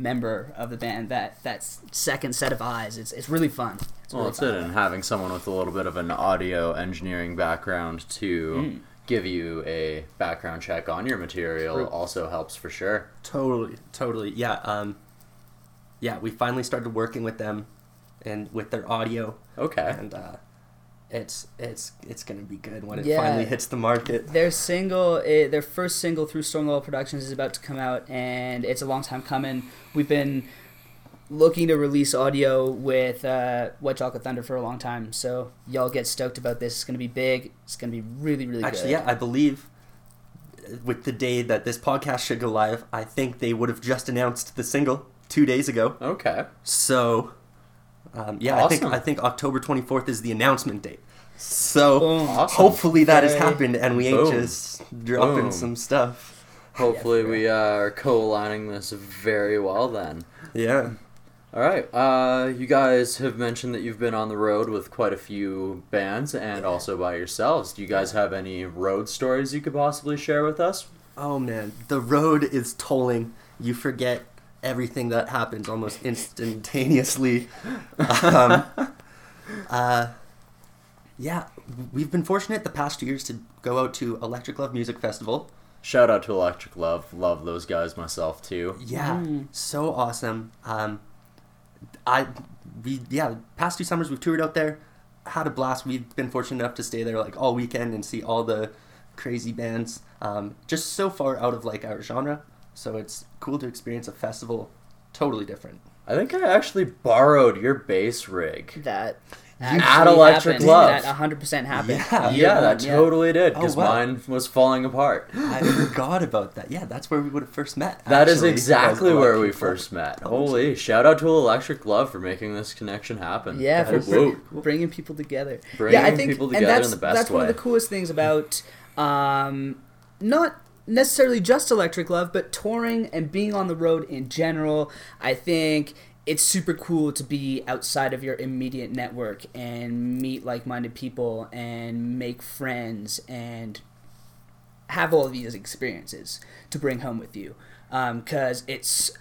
member of the band that that second set of eyes. It's it's really fun. It's Well, really that's fun. it, and having someone with a little bit of an audio engineering background to Mm. give you a background check on your material True. also helps for sure. Totally, totally. Yeah, um, yeah. We finally started working with them, and with their audio, Okay. and uh, it's it's it's gonna be good when it Yeah. finally hits the market. Their single, eh, their first single through Stormwell Productions is about to come out, and it's a long time coming. We've been looking to release audio with uh, White Chocolate Thunder for a long time, so y'all get stoked about this. It's gonna be big. It's gonna be really, really Actually, good. yeah, I believe uh, with the day that this podcast should go live, I think they would have just announced the single two days ago. Okay. So, um, yeah, I think I think October twenty fourth is the announcement date. So Boom. Awesome. hopefully that has happened, and we ain't Boom. just dropping Boom. some stuff. Hopefully, we uh, are co-aligning this very well then. Yeah. All right. Uh, you guys have mentioned that you've been on the road with quite a few bands and also by yourselves. Do you guys have any road stories you could possibly share with us? Oh man, the road is tolling. You forget everything that happens almost instantaneously. um, <laughs> uh, yeah, we've been fortunate the past two years to go out to Electric Love Music Festival. Shout out to Electric Love. Love those guys myself too. Yeah, Mm. so awesome. Um, I we yeah past two summers we've toured out there, had a blast. We've been fortunate enough to stay there like all weekend and see all the crazy bands. Um, just so far out of like our genre, so it's cool to experience a festival totally different. I think I actually borrowed your bass rig. That At actually Electric happened. Love. That 100% happened. Yeah. Year yeah, one, that totally did Oh, because wow. mine was falling apart. <gasps> I forgot about that. Yeah, that's where we would have first met. That is exactly where we first met. Oh, Holy shout out to Electric Love for making this connection happen. Yeah, for Whoa. br- bringing people together. Bringing yeah, I think, people and together that's, in the best that's one of the coolest things about um, not necessarily just Electric Love, but touring and being on the road in general. I think it's super cool to be outside of your immediate network and meet like-minded people and make friends and have all of these experiences to bring home with you because it's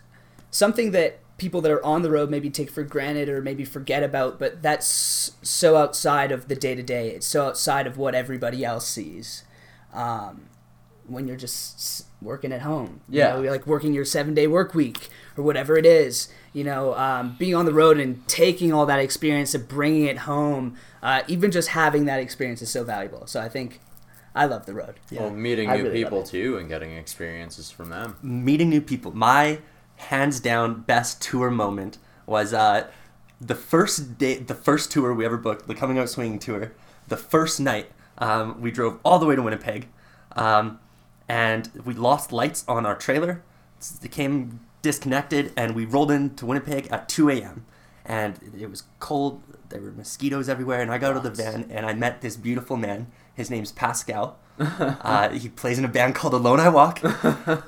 something that people that are on the road maybe take for granted or maybe forget about but that's so outside of the day-to-day it's so outside of what everybody else sees um, when you're just working at home Yeah. you're like working your seven day work week or whatever it is you know um, being on the road and taking all that experience and bringing it home uh, even just having that experience is so valuable so i think i love the road Yeah. Well, meeting I new really people too and getting experiences from them. meeting new people. My hands down best tour moment was uh, the first day, the first tour we ever booked, the Coming Out Swinging tour. The first night, um, we drove all the way to Winnipeg, um, and we lost lights on our trailer. It came disconnected, and we rolled into Winnipeg at 2 a.m. And it was cold. There were mosquitoes everywhere, and I got out of the van and I met this beautiful man. His name's Pascal. <laughs> uh, he plays in a band called Alone I Walk,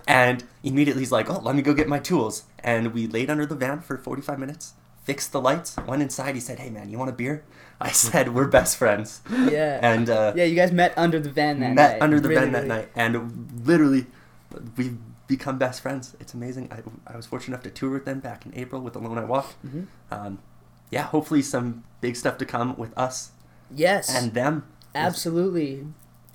<laughs> and immediately he's like, "Oh, let me go get my tools." And we laid under the van for 45 minutes, fixed the lights, went inside. He said, "Hey, man, you want a beer?" <laughs> I said, "We're best friends." yeah And uh, yeah you guys met under the van that met night under the Really, van that really- night, and literally, we've become best friends. It's amazing. I, I was fortunate enough to tour with them back in April with Alone I Walk. Mhm. Um, yeah, hopefully some big stuff to come with us yes and them. Absolutely.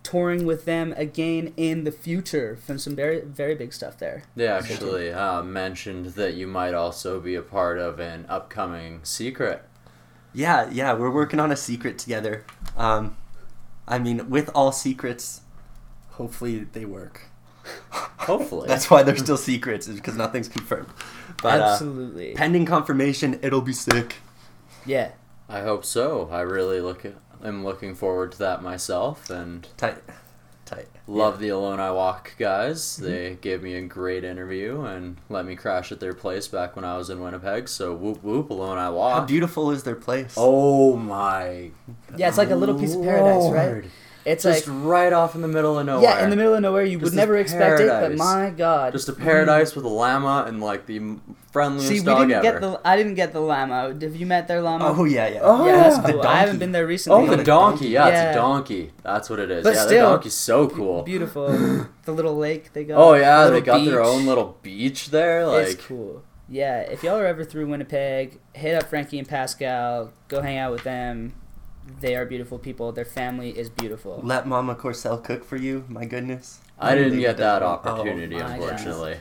Touring with them again in the future from some very very big stuff there. They actually uh, mentioned that you might also be a part of an upcoming secret. Yeah, yeah, we're working on a secret together. Um, I mean, with all secrets, hopefully they work. Hopefully. <laughs> That's why they're still secrets, is because nothing's confirmed. But uh, Absolutely. pending confirmation, it'll be sick. yeah. I hope so. I really look am looking forward to that myself and Tight, tight. love the Alone I Walk guys. Mm-hmm. They gave me a great interview and let me crash at their place back when I was in Winnipeg. So whoop whoop, Alone I Walk. How beautiful is their place? Oh my Yeah, it's like a little piece of paradise, right? It's Just like right off in the middle of nowhere. yeah, in the middle of nowhere. You Just would never expect it, but my God. Just a paradise with a llama and like the friendliest See, we dog didn't ever. get the. I didn't get the llama. Have you met their llama? Oh yeah, yeah. Oh, yeah, that's. Oh, the cool. I haven't been there recently. Oh, the donkey. Yeah, Yeah. it's a donkey. That's what it is. But yeah, still, the donkey's so cool. Beautiful. <laughs> the little lake they got. Oh yeah, the they got their own little beach there. Like, it's cool. Yeah, if y'all are ever through Winnipeg, hit up Frankie and Pascal. Go hang out with them. They are beautiful people. Their family is beautiful. Let Mama Corsell cook for you. My goodness. I didn't They get did that opportunity, oh, my unfortunately.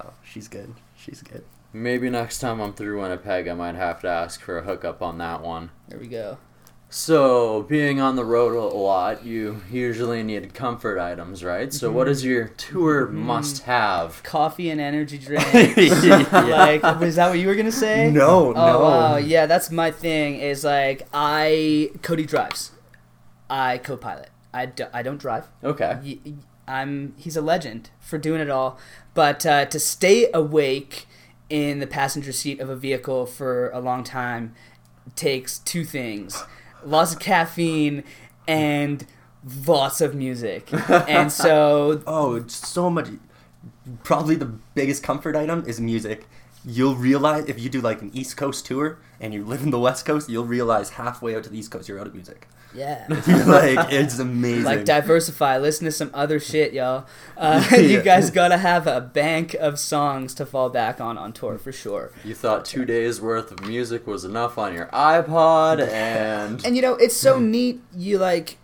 Oh, oh, she's good. She's good. Maybe next time I'm through Winnipeg, I might have to ask for a hookup on that one. There we go. So, being on the road a lot, you usually need comfort items, right? So, what is your tour Mm-hmm. must-have? Coffee and energy <laughs> drink. <laughs> Like, was that what you were gonna say? No, Oh no. wow, yeah, that's my thing. Is like I Cody drives, I co-pilot. I, do, I don't drive. Okay. Y- y- I'm he's a legend for doing it all, but uh, to stay awake in the passenger seat of a vehicle for a long time takes two things: lots of caffeine and lots of music. <laughs> and so Oh, so much. Probably the biggest comfort item is music. You'll realize if you do like an East Coast tour and you live in the West Coast, you'll realize halfway out to the East Coast you're out of music. Yeah. <laughs> like <laughs> it's amazing. like diversify listen to some other shit y'all uh, <laughs> Yeah. you guys gotta have a bank of songs to fall back on on tour for sure You thought two days worth of music was enough on your iPod, and and you know it's so neat you like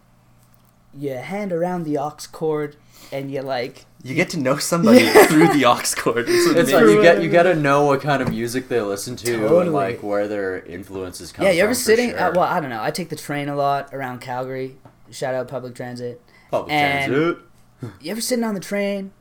you hand around the aux cord and you like you get to know somebody through the aux cord. It's, It's like you get you get to know what kind of music they listen to Totally. and like where their influences come yeah, from. Yeah, you ever sitting? sure. Uh, well, I don't know. I take the train a lot around Calgary. Shout out public transit. Public and- transit. You ever sitting on the train?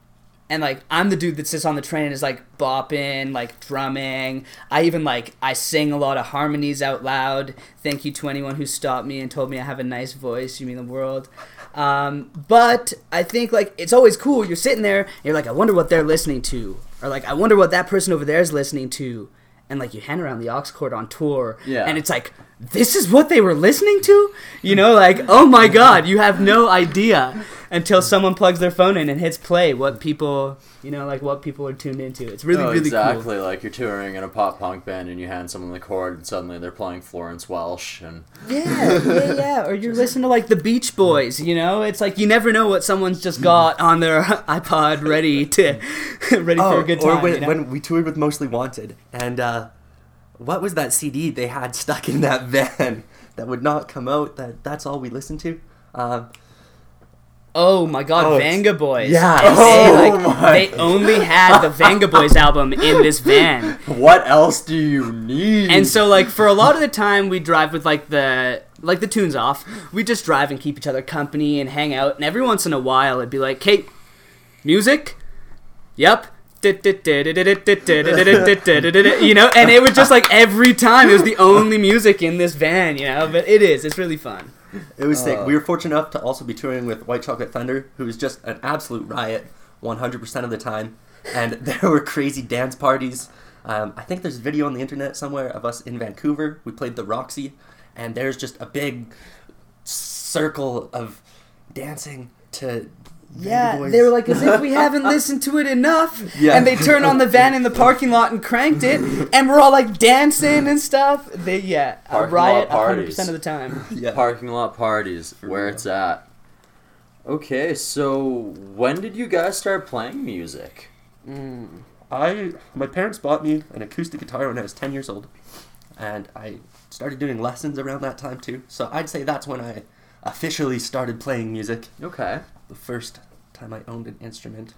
And like I'm the dude that sits on the train and is like bopping, like drumming. I even like I sing a lot of harmonies out loud. Thank you to anyone who stopped me and told me I have a nice voice. You mean the world. Um, but I think like it's always cool. You're sitting there, and you're like, I wonder what they're listening to, or like I wonder what that person over there is listening to, and like you hang around the aux cord on tour, Yeah. and it's like this is what they were listening to, you know, like oh my god, you have no idea until someone plugs their phone in and hits play. What people, you know, like what people are tuned into. It's really No, really exactly. cool. Like you're touring in a pop punk band and you hand someone the chord and suddenly they're playing Florence Welch and Yeah, yeah, yeah. Or you're listening to like the Beach Boys, you know? It's like you never know what someone's just got on their <laughs> iPod ready to <laughs> ready for a good time. Oh, or when, you know? when we toured with Mostly Wanted, and uh, what was that CD they had stuck in that <laughs> van that would not come out? That that's all we listened to. Um, oh my god, Oh, Vengaboys. yeah. And they, Oh like, my. they only had the Vengaboys album in this van. what else do you need? And so like for a lot of the time we drive with like the like the tunes off. We just drive and keep each other company and hang out. And every once in a while it'd be like, Kate, music? Yep. You know, and it was just like every time it was the only music in this van, you know. But it is, it's really fun. It was sick. Uh. We were fortunate enough to also be touring with White Chocolate Thunder, who was just an absolute riot 100% of the time. And <laughs> there were crazy dance parties. Um, I think there's a video on the internet somewhere of us in Vancouver. We played the Roxy, and there's just a big circle of dancing to. Yeah, Vanga they were like, as if we haven't listened to it enough. <laughs> Yeah. And they turned on the van in the parking lot and cranked it, and we're all like dancing and stuff. They, yeah, a riot lot 100% of the time. <laughs> yeah. parking lot parties, where real. it's at. Okay, so when did you guys start playing music? Mm, I my parents bought me an acoustic guitar when I was ten years old, and I started doing lessons around that time too. So I'd say that's when I officially started playing music. Okay. The first time I owned an instrument.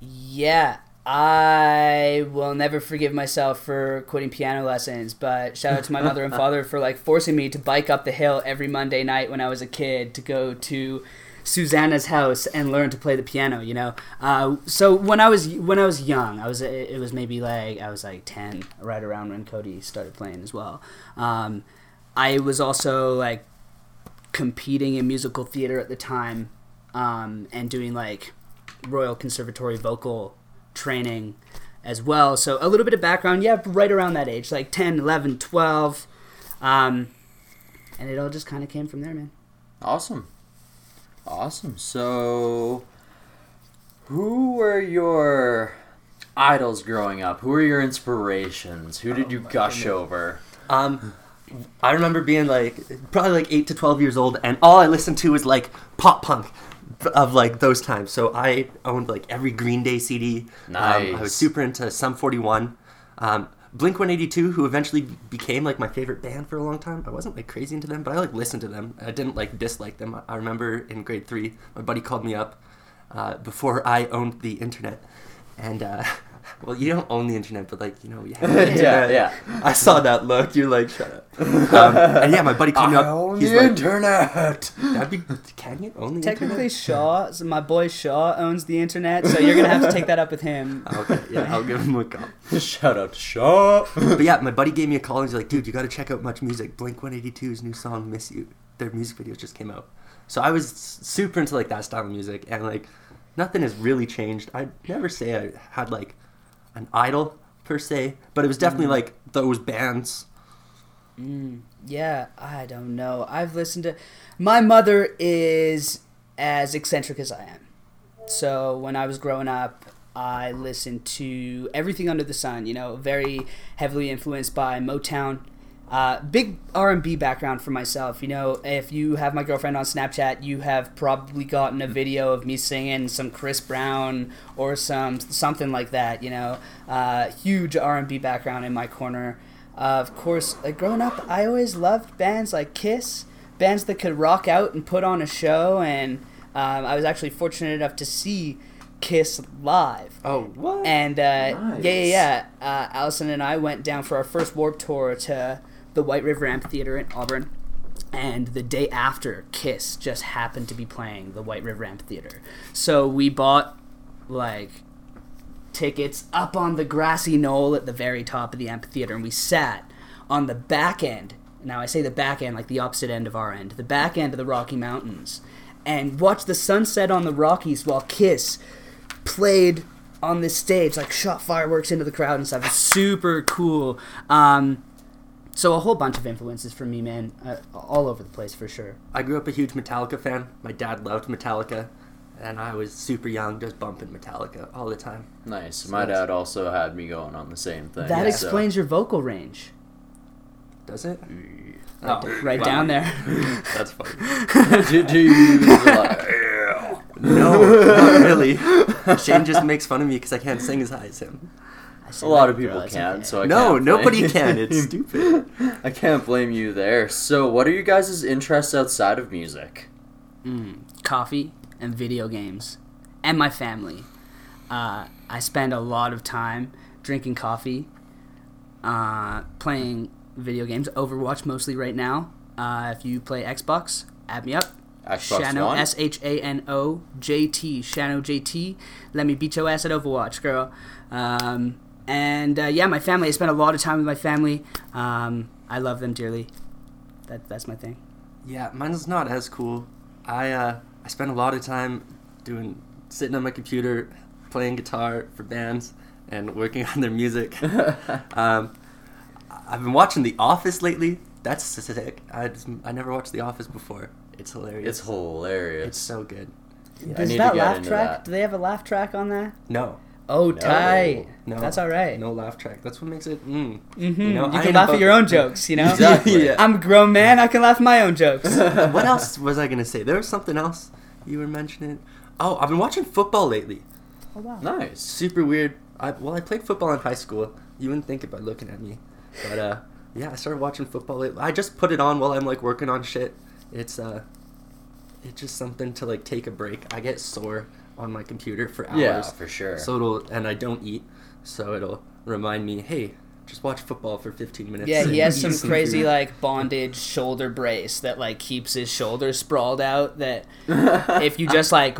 Yeah, I will never forgive myself for quitting piano lessons, but shout out to my mother and <laughs> father for like forcing me to bike up the hill every Monday night when I was a kid to go to Susanna's house and learn to play the piano, you know. Uh, so when I was when I was young, I was it was maybe like I was like 10, right around when Cody started playing as well. Um, I was also like competing in musical theater at the time um, and doing like Royal Conservatory vocal training as well. So a little bit of background, yeah, right around that age, like 10, 11, 12. Um, and it all just kind of came from there, man. Awesome. Awesome. So, who were your idols growing up? Who were your inspirations? Who did you gush over? Um, I remember being like probably like eight to twelve years old, and all I listened to was like pop punk of like those times. So I owned like every Green Day CD. Um, I was super into Sum Forty One. Um, Blink 182, who eventually became like my favorite band for a long time. I wasn't like crazy into them, but I like listened to them. I didn't like dislike them. I remember in grade three, my buddy called me up uh, before I owned the internet, and uh, <laughs> <laughs> well, you don't own the internet, but like you know, you have <laughs> the Yeah, yeah. I saw that look. You're like, shut up. Um, and yeah, my buddy called me I up. own He's the like, internet. That'd be, can you own the Technically, internet? Shaw, so my boy Shaw owns the internet, so you're gonna have to take that up with him. <laughs> Okay, yeah, I'll give him a call. Shout out to Shaw. But yeah, my buddy gave me a call and he's like, dude, you got to check out Much Music. Blink 182's new song, Miss You. Their music videos just came out. So I was super into like that style of music and like nothing has really changed. I'd never say I had like an idol per se, but it was definitely Mm. like those bands. Yeah, I don't know. I've listened to. My mother is as eccentric as I am. So when I was growing up, I listened to everything under the sun. You know, very heavily influenced by Motown. Uh, big R and B background for myself. You know, if you have my girlfriend on Snapchat, you have probably gotten a video of me singing some Chris Brown or some something like that. You know, uh, huge R and B background in my corner. Uh, of course, like growing up, I always loved bands like Kiss, bands that could rock out and put on a show and Um, I was actually fortunate enough to see Kiss live. Oh, what? And uh, Nice. yeah, yeah, yeah. Uh, Allison and I went down for our first Warp Tour to the White River Amphitheater in Auburn. And the day after, Kiss just happened to be playing the White River Amphitheater. So we bought like tickets up on the grassy knoll at the very top of the amphitheater, and we sat on the back end. Now I say the back end, like the opposite end of our end, the back end of the Rocky Mountains, and watched the sunset on the Rockies while Kiss played on this stage, like shot fireworks into the crowd and stuff. Super cool. Um, so a whole bunch of influences for me, man, uh, all over the place for sure. I grew up a huge Metallica fan. My dad loved Metallica, and I was super young, just bumping Metallica all the time. Nice. My dad also had me going on the same thing. That so- explains your vocal range, Does it? oh, right wow. down there. <laughs> That's funny. <laughs> do, do you no, not really. <laughs> Shane just makes fun of me because I can't sing as high as him. I a said lot of people can, okay. so I no, can't nobody blame- can. <laughs> It's stupid. I can't blame you there. So, what are you guys' interests outside of music? Mm, coffee and video games, and my family. Uh, I spend a lot of time drinking coffee, uh, playing video games. Overwatch mostly right now. Uh, if you play Xbox, add me up. Xbox Shano One? S H A N O J T Shano J T. Let me beat your ass at Overwatch, girl. Um, and uh, yeah, my family. I spend a lot of time with my family. Um, I love them dearly. That that's my thing. Yeah, mine's not as cool. I uh, I spend a lot of time doing sitting on my computer, playing guitar for bands, and working <laughs> on their music. <laughs> um, I've been watching The Office lately. That's sick. I just, I never watched The Office before. It's hilarious. It's hilarious. It's so good. I Does need to that get laugh into track? that. Do they have a laugh track on that? No, Oh, No. tight. no, That's all right. No laugh track. That's what makes it. Mm. hmm You You, know, I can am laugh at both- your own jokes, you know? <laughs> Exactly. Yeah. I'm a grown man. I can laugh at my own jokes. <laughs> what else was I gonna say? There was something else you were mentioning. Oh, I've been watching football lately. oh, wow. Nice. super weird. I well, I played football in high school. You wouldn't think it by looking at me, but uh, yeah, I started watching football. Lately. I just put it on while I'm like working on shit. It's uh, it's just something to like take a break. I get sore on my computer for hours. Yeah, for sure. So it'll and I don't eat, so it'll remind me, hey, just watch football for 15 minutes. Yeah, he <laughs> has some crazy food." like bondage shoulder brace that like keeps his shoulders sprawled out. That <laughs> if you just like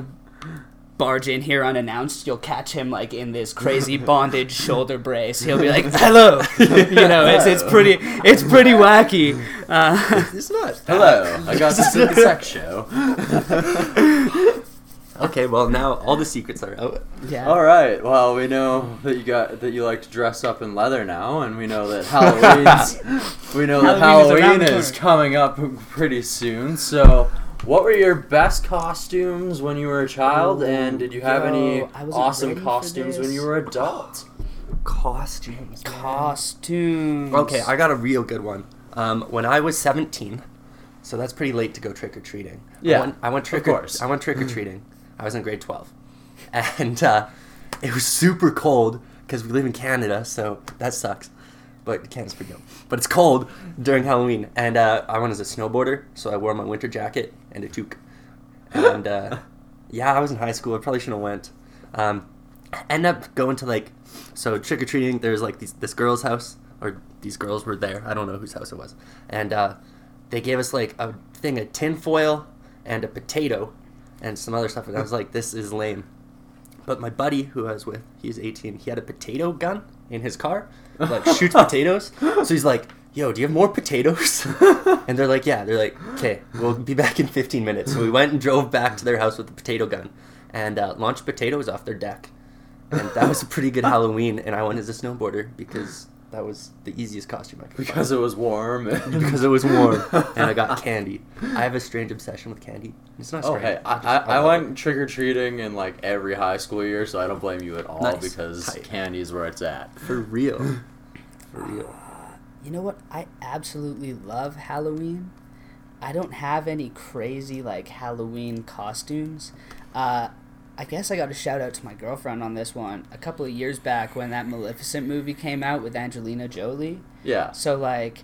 barge in here unannounced, you'll catch him like in this crazy <laughs> bondage shoulder brace. He'll be like, "Hello," you know. It's it's pretty it's pretty wacky. Uh, It's not. Hello, I got this at the sex show. Okay, well now all the <laughs> secrets are out. yeah. All right. Well, we know that you got that you like to dress up in leather now, and we know that Halloween's <laughs> we know that Halloween is Halloween the is coming up pretty soon. So, what were your best costumes when you were a child, and did you have any Yo, I wasn't awesome costumes when you were adult? Costumes. man. Costumes. Okay, I got a real good one. Um, when I was 17, so that's pretty late to go trick or treating. Yeah, I went, I went of trick course. or I went trick or treating. I was in grade 12, and uh, it was super cold because we live in Canada, so that sucks. But Canada's pretty cold. But it's cold during Halloween, and uh, I went as a snowboarder, so I wore my winter jacket and a toque. And uh, <laughs> yeah, I was in high school. I probably shouldn't have went. Um, I ended up going to like so trick or treating. There's like these this girl's house, or these girls were there. I don't know whose house it was, and uh, they gave us like a thing of tin foil and a potato and some other stuff. And I was like, this is lame. But my buddy who I was with, he's 18. He had a potato gun in his car, like <laughs> shoots potatoes. So he's like, "Yo, do you have more potatoes?" <laughs> and they're like, "Yeah." They're like, "Okay, we'll be back in 15 minutes." So we went and drove back to their house with the potato gun and uh, launched potatoes off their deck. And that was a pretty good <laughs> Halloween. And I went as a snowboarder because that was the easiest costume I could Because it was warm. find. <laughs> because it was warm and I got <laughs> candy. I have a strange obsession with candy. It's not Oh strange. hey, I, just- I, I went trick or treating in like every high school year, so I don't blame you at all Nice. because Tight. candy's where it's at. for real. <laughs> For real. You know what? I absolutely love Halloween. I don't have any crazy like Halloween costumes. Uh, I guess I got a shout out to my girlfriend on this one. A couple of years back, when that Maleficent movie came out with Angelina Jolie, Yeah. so like,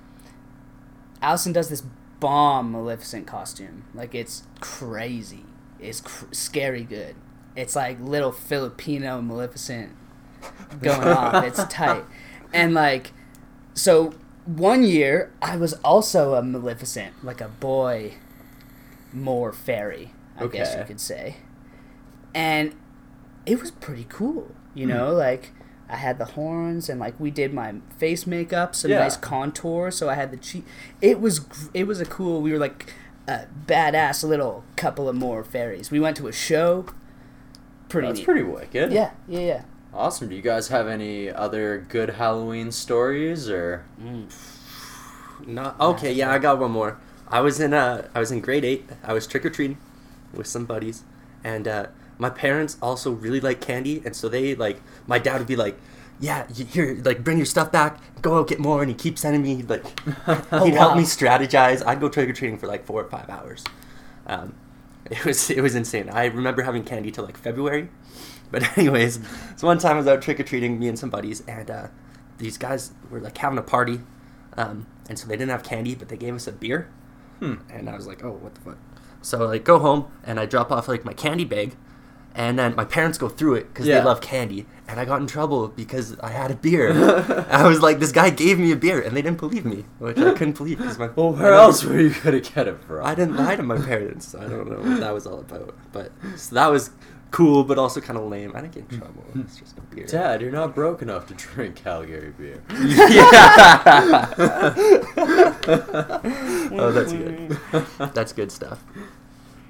Allison does this bomb Maleficent costume. Like it's crazy. It's cr- scary good. It's like little Filipino Maleficent going off. <laughs> It's tight. And like, so one year I was also a Maleficent, like a boy, more fairy, I guess you could say. And it was pretty cool, you know, Hmm. like. I had the horns and like we did my face makeup, some Yeah. nice contour. So I had the cheek. It was it was a cool. We were like a badass little couple of more fairies. We went to a show. Pretty That's neat. pretty wicked. Yeah, yeah, yeah. Awesome. Do you guys have any other good Halloween stories or? Not <sighs> okay. Yeah, I got one more. I was in uh, I was in grade eight. I was trick or treating with some buddies, and uh, my parents also really like candy, and so they like my dad would be like, "Yeah, here, like bring your stuff back. Go out get more," and he keeps sending me like <laughs> he'd help me strategize. I'd go trick or treating for like four or five hours. Um, it was it was insane. I remember having candy till like February. But <laughs> anyways, so one time I was out trick or treating, me and some buddies, and uh, these guys were like having a party, um, and so they didn't have candy, but they gave us a beer, Hmm. and I was like, oh, what the fuck? So like go home and I drop off like my candy bag, and then my parents go through it because Yeah. they love candy, and I got in trouble because I had a beer. <laughs> I was like, this guy gave me a beer, and they didn't believe me, which I couldn't believe because my Well, where else were you gonna get it from? I didn't lie to my parents. so I don't know what that was all about. But so that was cool, but also kind of lame. I didn't get in trouble. It's just a beer. Dad, you're not broke enough to drink Calgary beer. <laughs> <laughs> yeah oh, that's good. That's good stuff.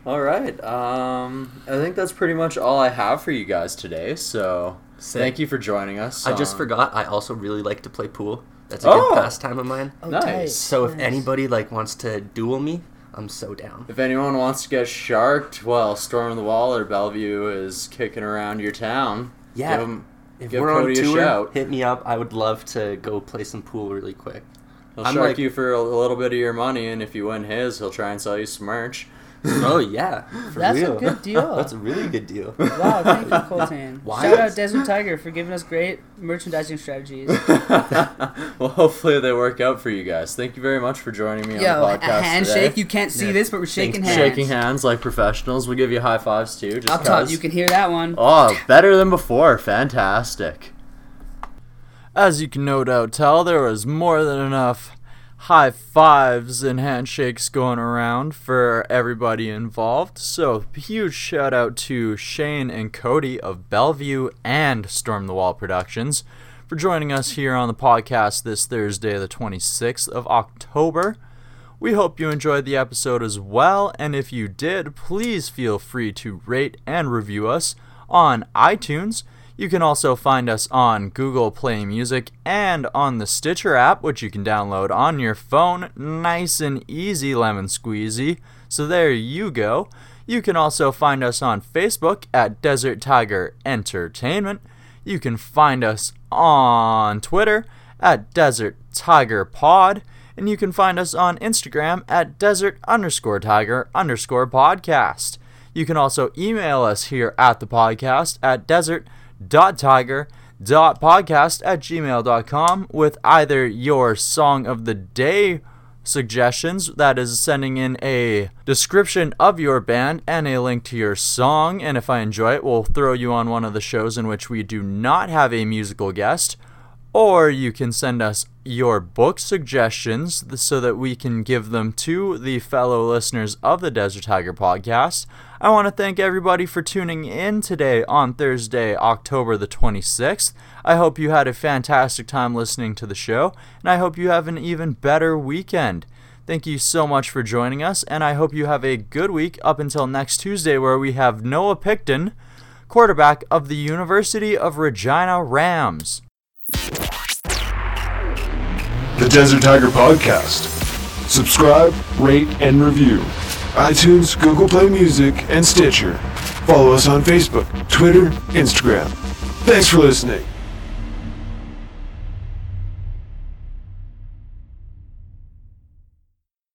All right. Um, I think that's pretty much all I have for you guys today. So Sick. thank you for joining us. I just forgot. I also really like to play pool. That's a Oh! good pastime of mine. Oh, Nice. tight. So if Nice. anybody like wants to duel me, I'm so down. If anyone wants to get sharked while storming the wall or Bellevue is kicking around your town, Yeah. give 'em- If give we're Cody on a tour, shout. hit me up. I would love to go play some pool really quick. He'll I'm shark like- you for a little bit of your money, and if you win his, he'll try and sell you some merch. Oh yeah, for That's a good deal. <laughs> That's a really good deal. Wow, thank you, Colton. <laughs> Why Shout out Desert Tiger for giving us great merchandising strategies. <laughs> well, hopefully they work out for you guys. Thank you very much for joining me Yo, on a the podcast A handshake. today. You can't see Yeah. this, but we're shaking Thanks. hands. Shaking hands like professionals. We'll give you high fives too. Just Up top, 'cause. you can hear that one. Oh, better than before. Fantastic. As you can no doubt tell, there was more than enough high fives and handshakes going around for everybody involved. So, huge shout out to Shane and Cody of Bellevue and Storm the Wall Productions for joining us here on the podcast this Thursday, the 26th of October. We hope you enjoyed the episode as well, and if you did, please feel free to rate and review us on iTunes. You can also find us on Google Play Music and on the Stitcher app, which you can download on your phone. Nice and easy, lemon squeezy. So there you go. You can also find us on Facebook at Desert Tiger Entertainment. You can find us on Twitter at Desert Tiger Pod. And you can find us on Instagram at desert underscore tiger underscore podcast. You can also email us here at the podcast at desert.tiger.podcast at gmail.com with either your song of the day suggestions, that is, sending in a description of your band and a link to your song. And if I enjoy it, we'll throw you on one of the shows in which we do not have a musical guest or you can send us your book suggestions so that we can give them to the fellow listeners of the Desert Tiger podcast. I want to thank everybody for tuning in today on Thursday, October the 26th. I hope you had a fantastic time listening to the show, and I hope you have an even better weekend. Thank you so much for joining us, and I hope you have a good week up until next Tuesday, where we have Noah Picton, quarterback of the University of Regina Rams. The Desert Tiger Podcast. Subscribe, rate, and review. iTunes, Google Play Music, and Stitcher. Follow us on Facebook, Twitter, Instagram. Thanks for listening.